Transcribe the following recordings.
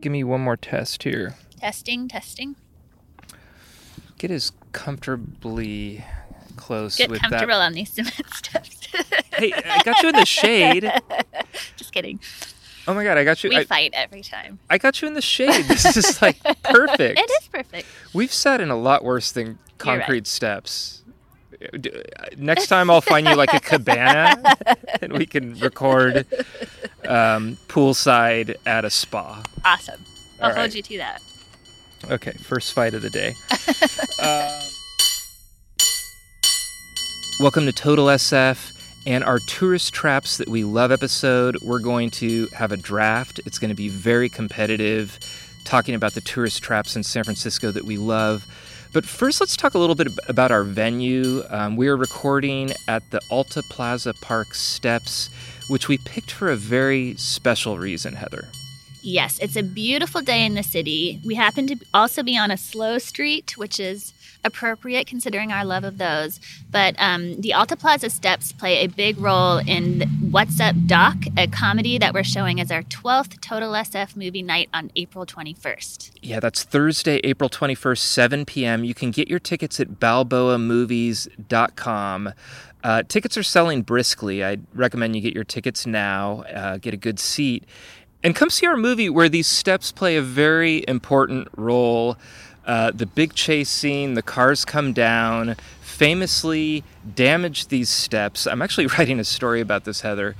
Give me one more test here. Testing, testing. Get as comfortably close Get with comfortable that. on these cement steps. Hey, I got you in the shade. Just kidding. Oh my god, I got you. We I, fight every time. I got you in the shade. This is like perfect. It is perfect. We've sat in a lot worse than right. concrete steps. Next time I'll find you like a cabana and we can record um, poolside at a spa. Awesome. I'll hold you to that. Okay, first fight of the day. Uh, welcome to Total SF and our tourist traps that we love episode. We're going to have a draft. It's going to be very competitive, talking about the tourist traps in San Francisco that we love. But first, let's talk a little bit about our venue. Um, we are recording at the Alta Plaza Park steps, which we picked for a very special reason, Heather. Yes, it's a beautiful day in the city. We happen to also be on a slow street, which is appropriate considering our love of those. But um, the Alta Plaza steps play a big role in What's Up Doc, a comedy that we're showing as our 12th Total SF movie night on April 21st. Yeah, that's Thursday, April 21st, 7 p.m. You can get your tickets at balboamovies.com. Uh, tickets are selling briskly. I recommend you get your tickets now, uh, get a good seat, and come see our movie where these steps play a very important role. Uh, the big chase scene, the cars come down, famously damage these steps. I'm actually writing a story about this, Heather.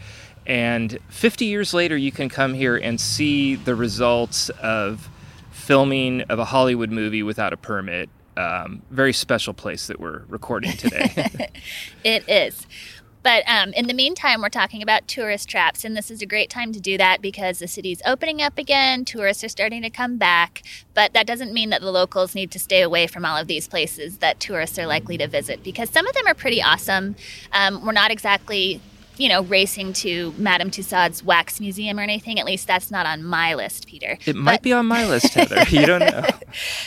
And 50 years later, you can come here and see the results of filming of a Hollywood movie without a permit. Um, very special place that we're recording today. It is. But um, in the meantime, we're talking about tourist traps, and this is a great time to do that because the city's opening up again. Tourists are starting to come back, but that doesn't mean that the locals need to stay away from all of these places that tourists are likely to visit because some of them are pretty awesome. Um, we're not exactly, you know, racing to Madame Tussauds Wax Museum or anything. At least that's not on my list, Peter. it might be on my list, Heather. You don't know.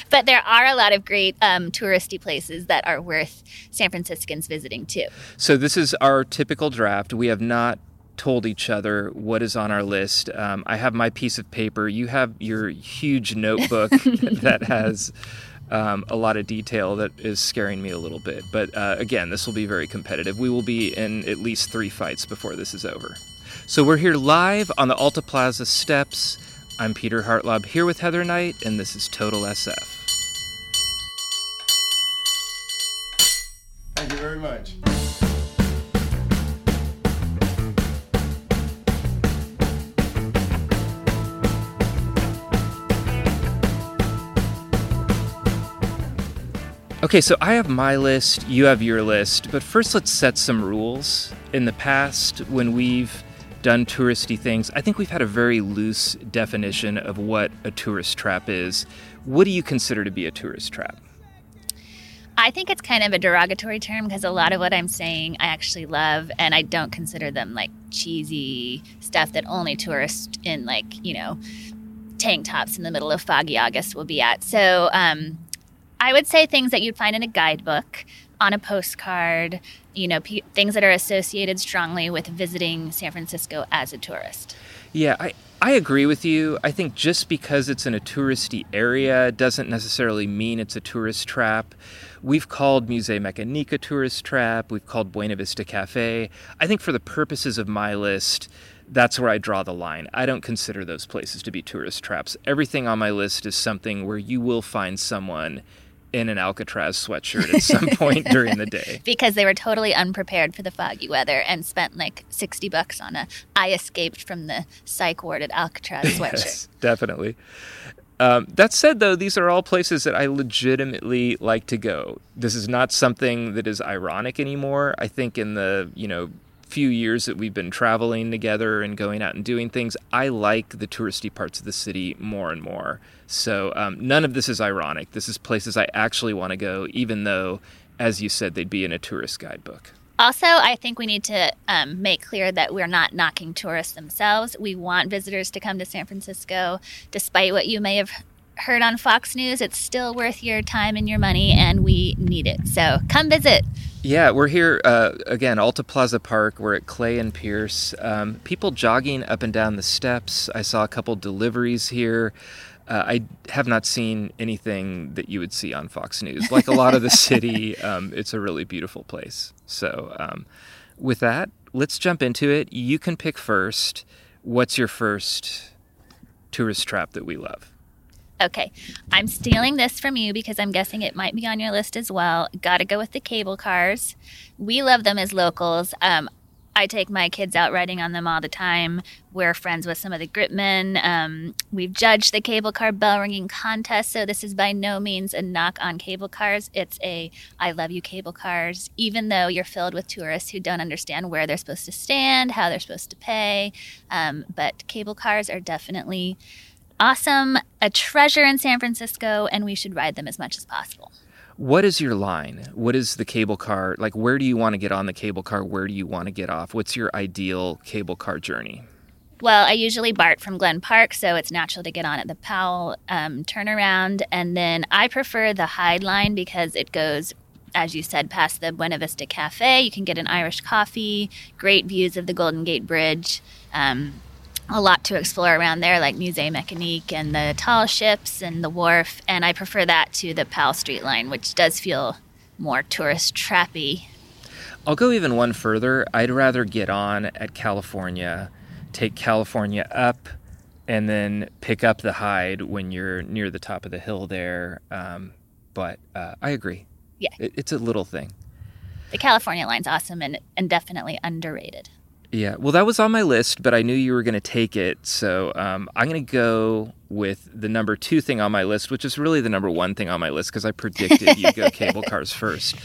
But there are a lot of great um, touristy places that are worth San Franciscans visiting too. So this is our typical draft. We have not told each other what is on our list. Um, I have my piece of paper. You have your huge notebook that has um, a lot of detail that is scaring me a little bit. But uh, again, this will be very competitive. We will be in at least three fights before this is over. So we're here live on the Alta Plaza steps. I'm Peter Hartlaub here with Heather Knight, and this is Total SF. Okay, so I have my list, you have your list, but first let's set some rules. In the past, when we've done touristy things, I think we've had a very loose definition of what a tourist trap is. What do you consider to be a tourist trap? I think it's kind of a derogatory term because a lot of what I'm saying I actually love, and I don't consider them like cheesy stuff that only tourists in like you know tank tops in the middle of foggy August will be at. So um, I would say things that you'd find in a guidebook, on a postcard, you know, pe- things that are associated strongly with visiting San Francisco as a tourist. Yeah, I, I agree with you. I think just because it's in a touristy area doesn't necessarily mean it's a tourist trap. We've called Musée Mécanique a tourist trap. We've called Buena Vista Cafe. I think for the purposes of my list, that's where I draw the line. I don't consider those places to be tourist traps. Everything on my list is something where you will find someone in an Alcatraz sweatshirt at some point during the day. Because they were totally unprepared for the foggy weather and spent like 60 bucks on a I escaped from the psych ward at Alcatraz sweatshirt. Yes, definitely. Um, that said, though, these are all places that I legitimately like to go. This is not something that is ironic anymore. I think in the you know few years that we've been traveling together and going out and doing things, I like the touristy parts of the city more and more. So um, none of this is ironic. This is places I actually want to go, even though, as you said, they'd be in a tourist guidebook. Also, I think we need to um, make clear that we're not knocking tourists themselves. We want visitors to come to San Francisco, despite what you may have heard on Fox News. It's still worth your time and your money, and we need it. So come visit. Yeah, we're here uh, again, Alta Plaza Park. We're at Clay and Pierce. Um, people jogging up and down the steps. I saw a couple deliveries here. Uh, I have not seen anything that you would see on Fox News. Like a lot of the city, um, it's a really beautiful place. So, um, with that, let's jump into it. You can pick first. What's your first tourist trap that we love? Okay, I'm stealing this from you because I'm guessing it might be on your list as well. Got to go with the cable cars. We love them as locals. Um, I take my kids out riding on them all the time. We're friends with some of the gripmen. Um, we've judged the cable car bell ringing contest, so this is by no means a knock on cable cars. It's a I love you cable cars, even though you're filled with tourists who don't understand where they're supposed to stand, how they're supposed to pay. Um, but cable cars are definitely awesome, a treasure in San Francisco, and we should ride them as much as possible. What is your line? What is the cable car? Like, where do you want to get on the cable car? Where do you want to get off? What's your ideal cable car journey? Well, I usually BART from Glen Park, so it's natural to get on at the Powell um, turnaround. And then I prefer the Hyde line because it goes, as you said, past the Buena Vista Cafe. You can get an Irish coffee, great views of the Golden Gate Bridge. Um, a lot to explore around there, like Musée Mécanique and the tall ships and the wharf. And I prefer that to the Powell Street line, which does feel more tourist trappy. I'll go even one further. I'd rather get on at California, take California up, and then pick up the Hyde when you're near the top of the hill there. Um, but uh, I agree. Yeah. It, it's a little thing. The California line's awesome and, and definitely underrated. Yeah, well, that was on my list, but I knew you were going to take it. So um, I'm going to go with the number two thing on my list, which is really the number one thing on my list because I predicted you'd go cable cars first.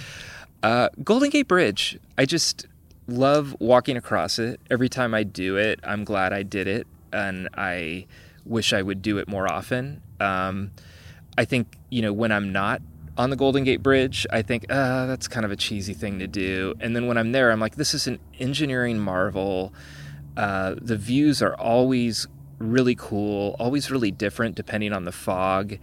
Uh, Golden Gate Bridge. I just love walking across it. Every time I do it, I'm glad I did it, and I wish I would do it more often. Um, I think, you know, when I'm not on the Golden Gate Bridge, I think, uh, that's kind of a cheesy thing to do. And then when I'm there, I'm like, this is an engineering marvel. Uh, the views are always really cool, always really different depending on the fog.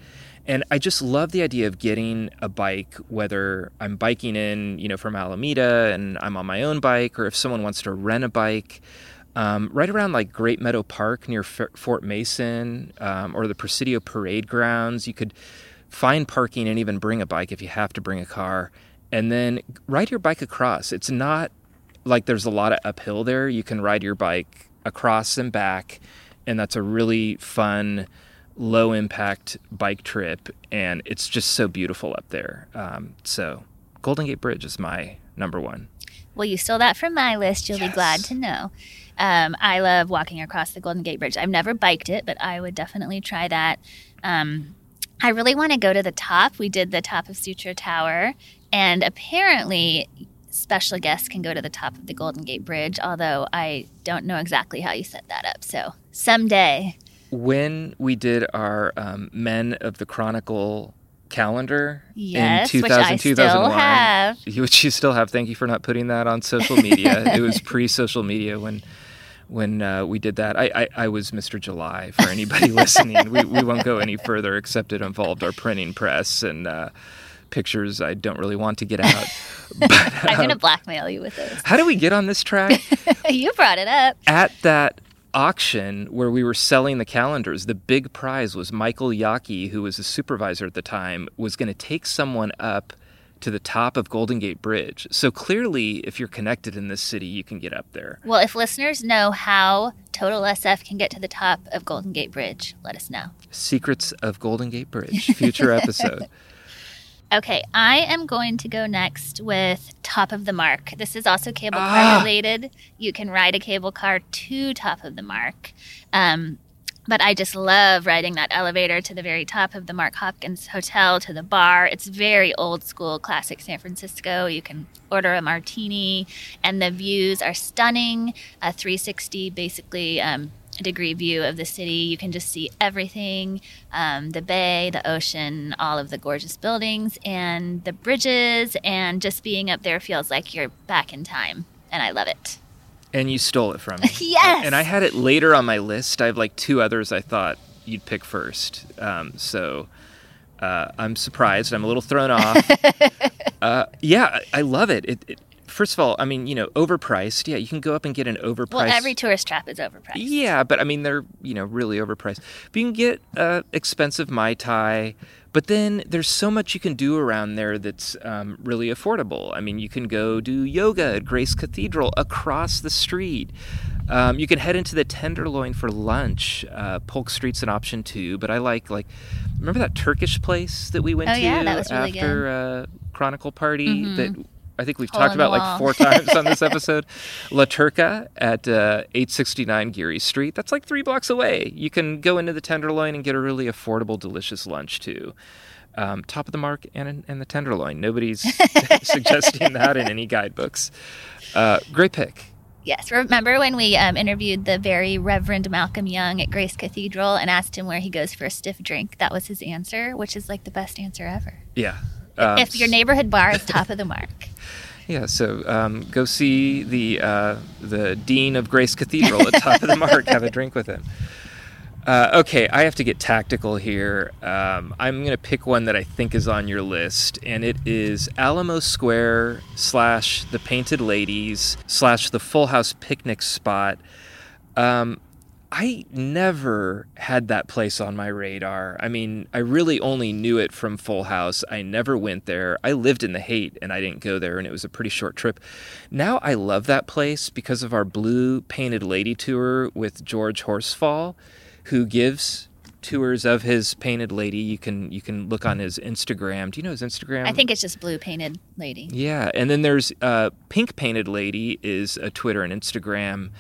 And I just love the idea of getting a bike, whether I'm biking in, you know, from Alameda and I'm on my own bike, or if someone wants to rent a bike. Um, right around like Great Meadow Park near F- Fort Mason um, or the Presidio Parade Grounds, you could find parking and even bring a bike if you have to bring a car, and then ride your bike across. It's not like there's a lot of uphill there. You can ride your bike across and back, and that's a really fun, low impact bike trip, and it's just so beautiful up there. Um, so, Golden Gate Bridge is my number one. Well, you stole that from my list. You'll yes. be glad to know. Um, I love walking across the Golden Gate Bridge. I've never biked it, but I would definitely try that. Um, I really want to go to the top. We did the top of Sutro Tower, and apparently, special guests can go to the top of the Golden Gate Bridge, although I don't know exactly how you set that up. So someday. When we did our um, Men of the Chronicle calendar yes, in 2000, which I 2001, have. which you still have. Thank you for not putting that on social media. it was pre social media when when uh, we did that. I, I, I, was Mr. July for anybody listening. We, we won't go any further except it involved our printing press and uh, pictures I don't really want to get out. But, um, I'm going to blackmail you with this. How do we get on this track? you brought it up. At that auction where we were selling the calendars, the big prize was Michael Yaki, who was a supervisor at the time, was going to take someone up to the top of Golden Gate Bridge. So clearly, if you're connected in this city, you can get up there. Well, if listeners know how Total SF can get to the top of Golden Gate Bridge, let us know. Secrets of Golden Gate Bridge, future episode. Okay, I am going to go next with Top of the Mark. This is also cable ah. car related. You can ride a cable car to Top of the Mark. Um, but I just love riding that elevator to the very top of the Mark Hopkins Hotel to the bar. It's very old school, classic San Francisco. You can order a martini, and the views are stunning. A 360, basically. Um, degree view of the city. You can just see everything um, the bay, the ocean, all of the gorgeous buildings, and the bridges. And just being up there feels like you're back in time. And I love it. And you stole it from me. yes. And I had it later on my list. I have like two others I thought you'd pick first. Um, so uh, I'm surprised. I'm a little thrown off. uh, yeah, I, I love it. It, it. First of all, I mean, you know, overpriced. Yeah, you can go up and get an overpriced. Well, every tourist trap is overpriced. Yeah, but I mean, they're you know really overpriced. But you can get uh, expensive mai tai. But then there's so much you can do around there that's um, really affordable. I mean, you can go do yoga at Grace Cathedral across the street. Um, you can head into the Tenderloin for lunch. Uh, Polk Street's an option too, but I like like remember that Turkish place that we went Oh, to yeah, that was really after uh, Chronicle Party Mhm. that I think we've Hole talked about like four times on this episode. La Turca at uh, 869 Geary Street. That's like three blocks away. You can go into the Tenderloin and get a really affordable, delicious lunch too. Um, top of the mark and, and the Tenderloin. Nobody's suggesting that in any guidebooks. Uh, great pick. Yes. Remember when we um, interviewed the very Reverend Malcolm Young at Grace Cathedral and asked him where he goes for a stiff drink? That was his answer, which is like the best answer ever. Yeah. Um, if your neighborhood bar is top of the mark. Yeah, so um, go see the uh, the dean of Grace Cathedral at top of the mark. Have a drink with him. Uh, okay, I have to get tactical here. Um, I'm going to pick one that I think is on your list, and it is Alamo Square slash the Painted Ladies slash the Full House picnic spot. Um, I never had that place on my radar. I mean, I really only knew it from Full House. I never went there. I lived in the Haight and I didn't go there, and it was a pretty short trip. Now I love that place because of our Blue Painted Lady tour with George Horsfall, who gives tours of his painted lady. You can you can look on his Instagram. Do you know his Instagram? I think it's just blue painted lady. Yeah, and then there's uh, Pink Painted Lady is a Twitter and Instagram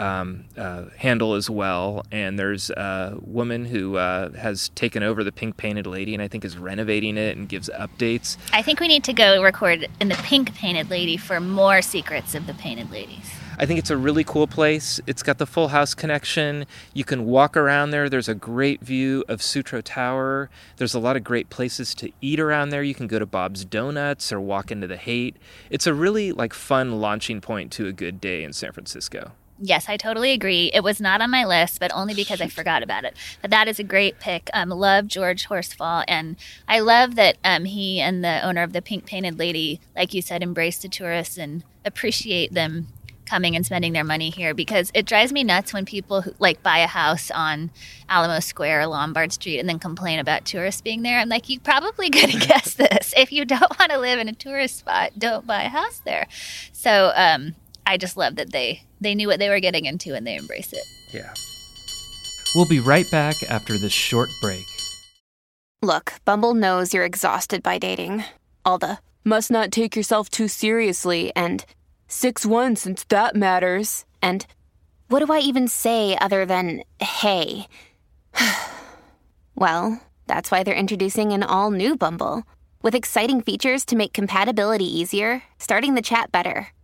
um, uh, handle as well, and there's a woman who uh, has taken over the Pink Painted Lady and I think is renovating it and gives updates. I think we need to go record in the pink painted lady for more secrets of the painted ladies. I think it's a really cool place. It's got the Full House connection. You can walk around there. There's a great view of Sutro Tower. There's a lot of great places to eat around there. You can go to Bob's Donuts or walk into the Haight. It's a really like fun launching point to a good day in San Francisco. Yes, I totally agree. It was not on my list, but only because I forgot about it. But that is a great pick. Um, love George Horsfall, and I love that um, he and the owner of the Pink Painted Lady, like you said, embrace the tourists and appreciate them coming and spending their money here. Because it drives me nuts when people who, like buy a house on Alamo Square or Lombard Street and then complain about tourists being there. I'm like, you probably could have guessed this. If you don't want to live in a tourist spot, don't buy a house there. So um, I just love that they they knew what they were getting into and they embrace it. Yeah. We'll be right back after this short break. Look, Bumble knows you're exhausted by dating. All the must not take yourself too seriously and 6 1 since that matters. And what do I even say other than hey? well, that's why they're introducing an all new Bumble with exciting features to make compatibility easier, starting the chat better,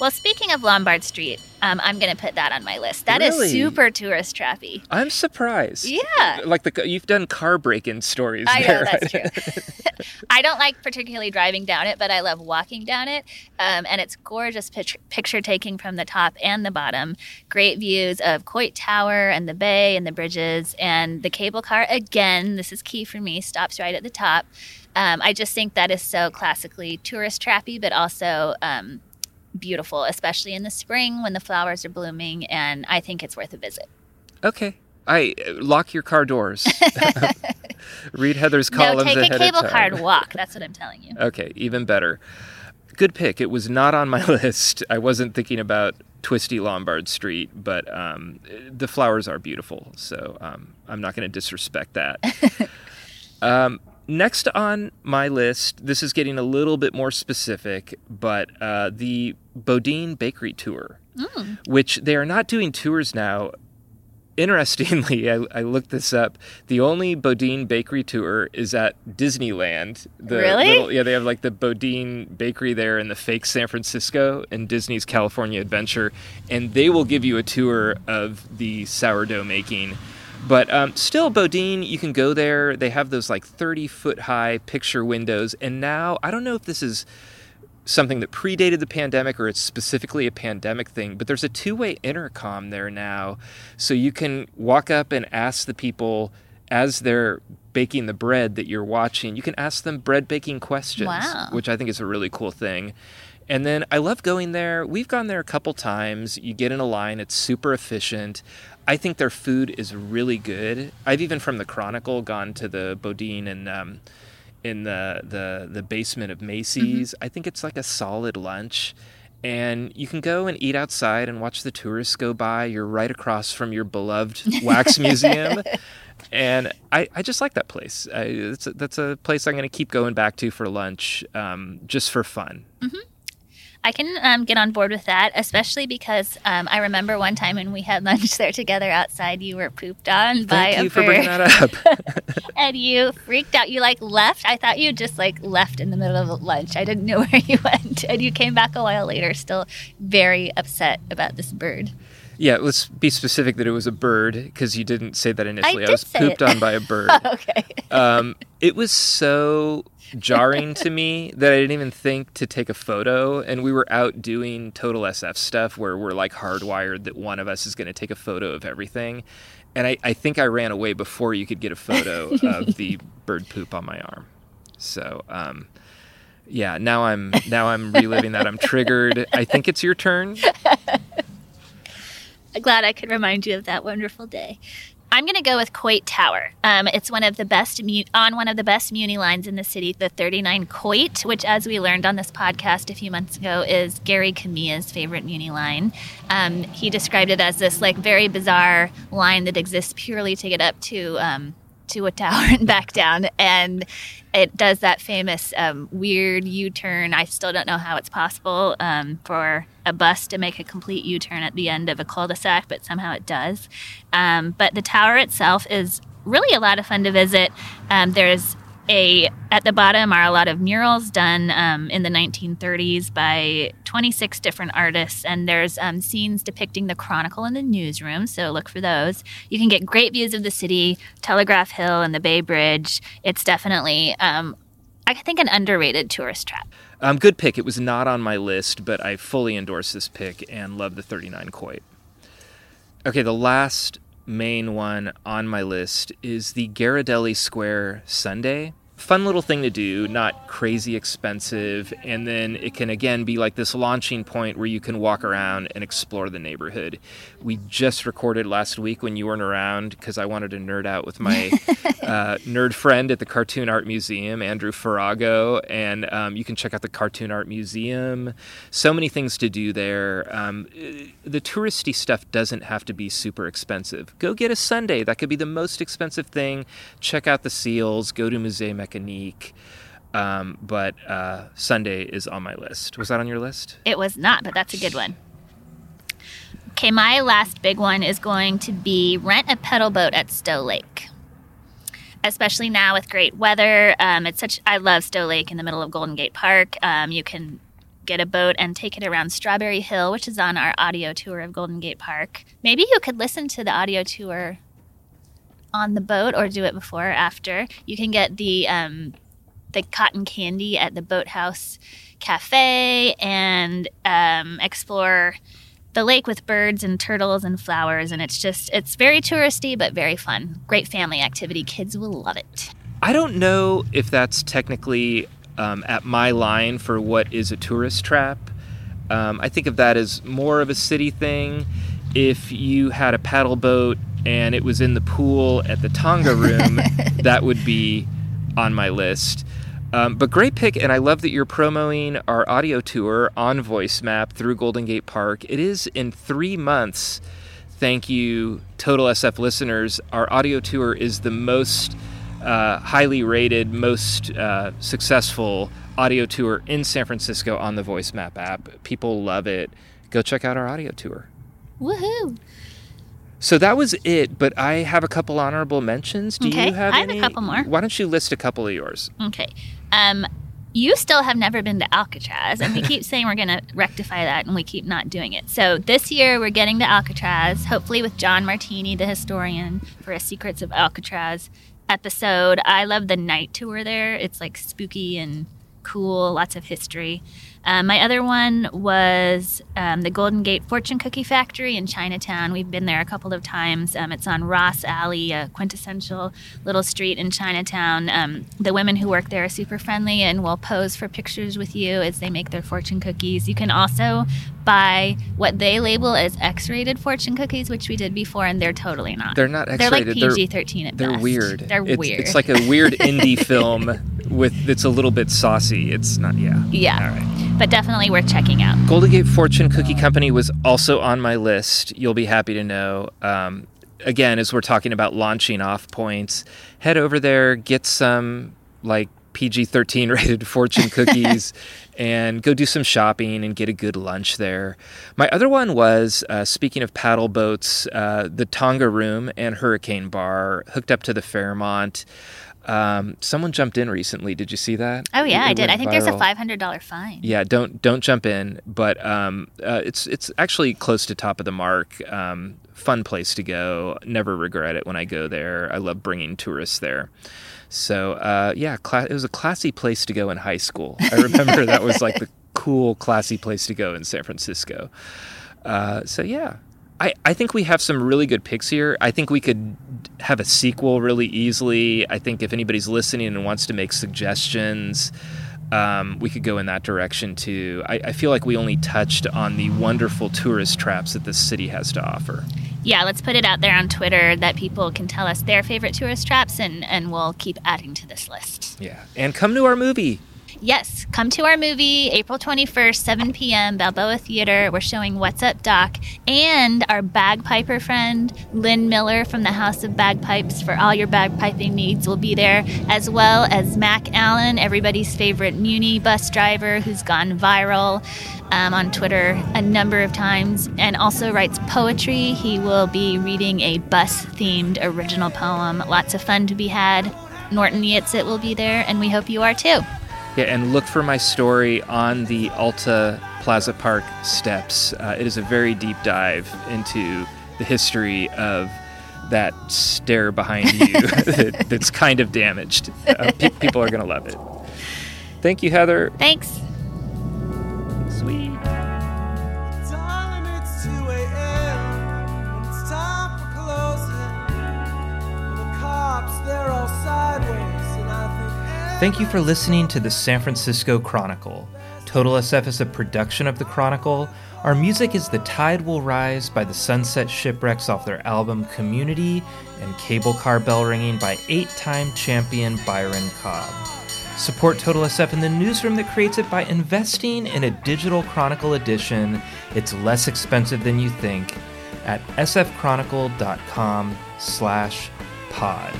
Well, speaking of Lombard Street, um, I'm going to put that on my list. That is Really? super tourist trappy. I'm surprised. Yeah. Like the you've done car break-in stories I know there. that's true. I don't like particularly driving down it, but I love walking down it. Um, and it's gorgeous picture, picture taking from the top and the bottom. Great views of Coit Tower and the bay and the bridges. And the cable car, again, this is key for me, stops right at the top. Um, I just think that is so classically tourist trappy, but also um, beautiful, especially in the spring when the flowers are blooming. And I think it's worth a visit. Okay. I lock your car doors. Read Heather's No, take a cable car walk. That's what I'm telling you. Okay, even better. Good pick. It was not on my list. I wasn't thinking about twisty Lombard Street, but um, the flowers are beautiful, so um, I'm not going to disrespect that. um, next on my list, this is getting a little bit more specific, but uh, the Boudin Bakery Tour, which they are not doing tours now. Interestingly, I, I looked this up. The only Boudin Bakery tour is at Disneyland. The Really? little- yeah, they have like the Boudin Bakery there in the fake San Francisco and Disney's California Adventure, and they will give you a tour of the sourdough making. But um, still, Boudin, you can go there. They have those like 30 foot high picture windows. And now, I don't know if this is something that predated the pandemic or it's specifically a pandemic thing, but there's a two way intercom there now. So you can walk up and ask the people as they're baking the bread that you're watching, you can ask them bread baking questions, Wow. which I think is a really cool thing. And then I love going there. We've gone there a couple times. You get in a line, it's super efficient. I think their food is really good. I've even from the Chronicle gone to the Boudin and um, in the, the the basement of Macy's. I think it's like a solid lunch. And you can go and eat outside and watch the tourists go by. You're right across from your beloved wax museum. And I, I just like that place. I, it's a, that's a place I'm going to keep going back to for lunch, um, just for fun. I can um, get on board with that, especially because um, I remember one time when we had lunch there together outside, you were pooped on by Thank a you for bird, bringing that up. and you freaked out. You like left. I thought you just like left in the middle of lunch. I didn't know where you went, and you came back a while later, still very upset about this bird. Yeah, let's be specific that it was a bird because you didn't say that initially. did was say pooped it. on by a bird. okay. um, it was so jarring to me that I didn't even think to take a photo. And we were out doing total SF stuff where we're like hardwired that one of us is going to take a photo of everything. And I, I think I ran away before you could get a photo of the bird poop on my arm. So, um, yeah, now I'm now I'm reliving that. I'm triggered. I think it's your turn. glad I could remind you of that wonderful day. I'm going to go with Coit Tower. Um, it's one of the best mu- on one of the best Muni lines in the city, the 39 Coit, which, as we learned on this podcast a few months ago, is Gary Kamiya's favorite Muni line. Um, he described it as this like very bizarre line that exists purely to get up to um, to a tower and back down, and it does that famous um, weird U-turn. I still don't know how it's possible um, for a bus to make a complete U-turn at the end of a cul-de-sac, but somehow it does. Um, but the tower itself is really a lot of fun to visit. Um, there's a at the bottom are a lot of murals done um, in the 1930s by 26 different artists, and there's um, scenes depicting the Chronicle in the newsroom. So look for those. You can get great views of the city, Telegraph Hill, and the Bay Bridge. It's definitely, um, I think, an underrated tourist trap. Um, good pick. It was not on my list, but I fully endorse this pick and love the 39 Coit. Okay, the last main one on my list is the Ghirardelli Square Sunday. Fun little thing to do, not crazy expensive, and then it can again be like this launching point where you can walk around and explore the neighborhood. We just recorded last week when you weren't around because I wanted to nerd out with my uh, nerd friend at the Cartoon Art Museum, Andrew Farago, and um, you can check out the Cartoon Art Museum. So many things to do there. Um, the touristy stuff doesn't have to be super expensive. Go get a sundae. That could be the most expensive thing. Check out the seals. Go to Musée Mécanique. Um, but uh, sundae is on my list. Was that on your list? It was not, but that's a good one. Okay, my last big one is going to be rent a pedal boat at Stow Lake. Especially now with great weather, um, it's such. I love Stow Lake in the middle of Golden Gate Park. Um, you can get a boat and take it around Strawberry Hill, which is on our audio tour of Golden Gate Park. Maybe you could listen to the audio tour on the boat or do it before or after. You can get the um, the cotton candy at the Boathouse Cafe and um, explore the lake with birds and turtles and flowers. And it's just, it's very touristy, but very fun. Great family activity. Kids will love it. I don't know if that's technically um, at my line for what is a tourist trap. Um, I think of that as more of a city thing. If you had a paddle boat and it was in the pool at the Tonga room, that would be on my list. Um, but great pick, and I love that you're promoting our audio tour on Voice Map through Golden Gate Park. It is in three months. Thank you, Total SF listeners. Our audio tour is the most uh, highly rated, most uh, successful audio tour in San Francisco on the Voice Map app. People love it. Go check out our audio tour. Woohoo! So that was it, but I have a couple honorable mentions. Do Okay, you have I have a couple more. Why don't you list a couple of yours? Okay. Um, you still have never been to Alcatraz, and we keep saying we're going to rectify that, and we keep not doing it. So this year we're getting to Alcatraz, hopefully with John Martini, the historian, for a Secrets of Alcatraz episode. I love the night tour there. It's like spooky and cool, lots of history. Um, my other one was um, the Golden Gate Fortune Cookie Factory in Chinatown. We've been there a couple of times. Um, it's on Ross Alley, a quintessential little street in Chinatown. Um, the women who work there are super friendly and will pose for pictures with you as they make their fortune cookies. You can also buy what they label as X-rated fortune cookies, which we did before, and they're totally not. They're not X-rated. They're like X-rated. PG-13 at best. They're weird. They're it's, weird. It's like a weird indie film with it's a little bit saucy. It's not. Yeah. yeah, All right. but definitely worth checking out. Golden Gate Fortune Cookie Company was also on my list. You'll be happy to know. Um, again, as we're talking about launching off points, head over there, get some like PG 13 rated fortune cookies, and go do some shopping and get a good lunch there. My other one was uh, speaking of paddle boats, uh, the Tonga Room and Hurricane Bar hooked up to the Fairmont. Um, someone jumped in recently. Did you see that? Oh yeah, It I did. I think there's a five hundred dollar fine. Yeah, don't don't jump in, but um, uh, it's it's actually close to top of the mark. Um, fun place to go. Never regret it when I go there. I love bringing tourists there. So uh, yeah, cla- it was a classy place to go in high school. I remember that was like the cool, classy place to go in San Francisco. Uh, so yeah, I, I think we have some really good picks here. I think we could have a sequel really easily. I think if anybody's listening and wants to make suggestions, um, we could go in that direction too. I, I feel like we only touched on the wonderful tourist traps that this city has to offer. Yeah, let's put it out there on Twitter that people can tell us their favorite tourist traps, and and we'll keep adding to this list. Yeah, and come to our movie. Yes, come to our movie April 21st, 7 p.m., Balboa Theater. We're showing What's Up Doc and our bagpiper friend, Lynn Miller from the House of Bagpipes for all your bagpiping needs will be there, as well as Mac Allen, everybody's favorite Muni bus driver who's gone viral um, on Twitter a number of times and also writes poetry. He will be reading a bus themed original poem. Lots of fun to be had. Norton Yitzit will be there, and we hope you are too. Yeah, and look for my story on the Alta Plaza Park steps. Uh, it is a very deep dive into the history of that stair behind you that, that's kind of damaged. Uh, pe- people are going to love it. Thank you, Heather. Thanks. Sweet. Thank you for listening to the San Francisco Chronicle. Total SF is a production of the Chronicle. Our music is The Tide Will Rise by the Sunset Shipwrecks off their album Community and Cable Car Bell Ringing by eight time champion Byron Cobb. Support Total SF in the newsroom that creates it by investing in a digital Chronicle edition. It's less expensive than you think at sfchronicle.com slash pod.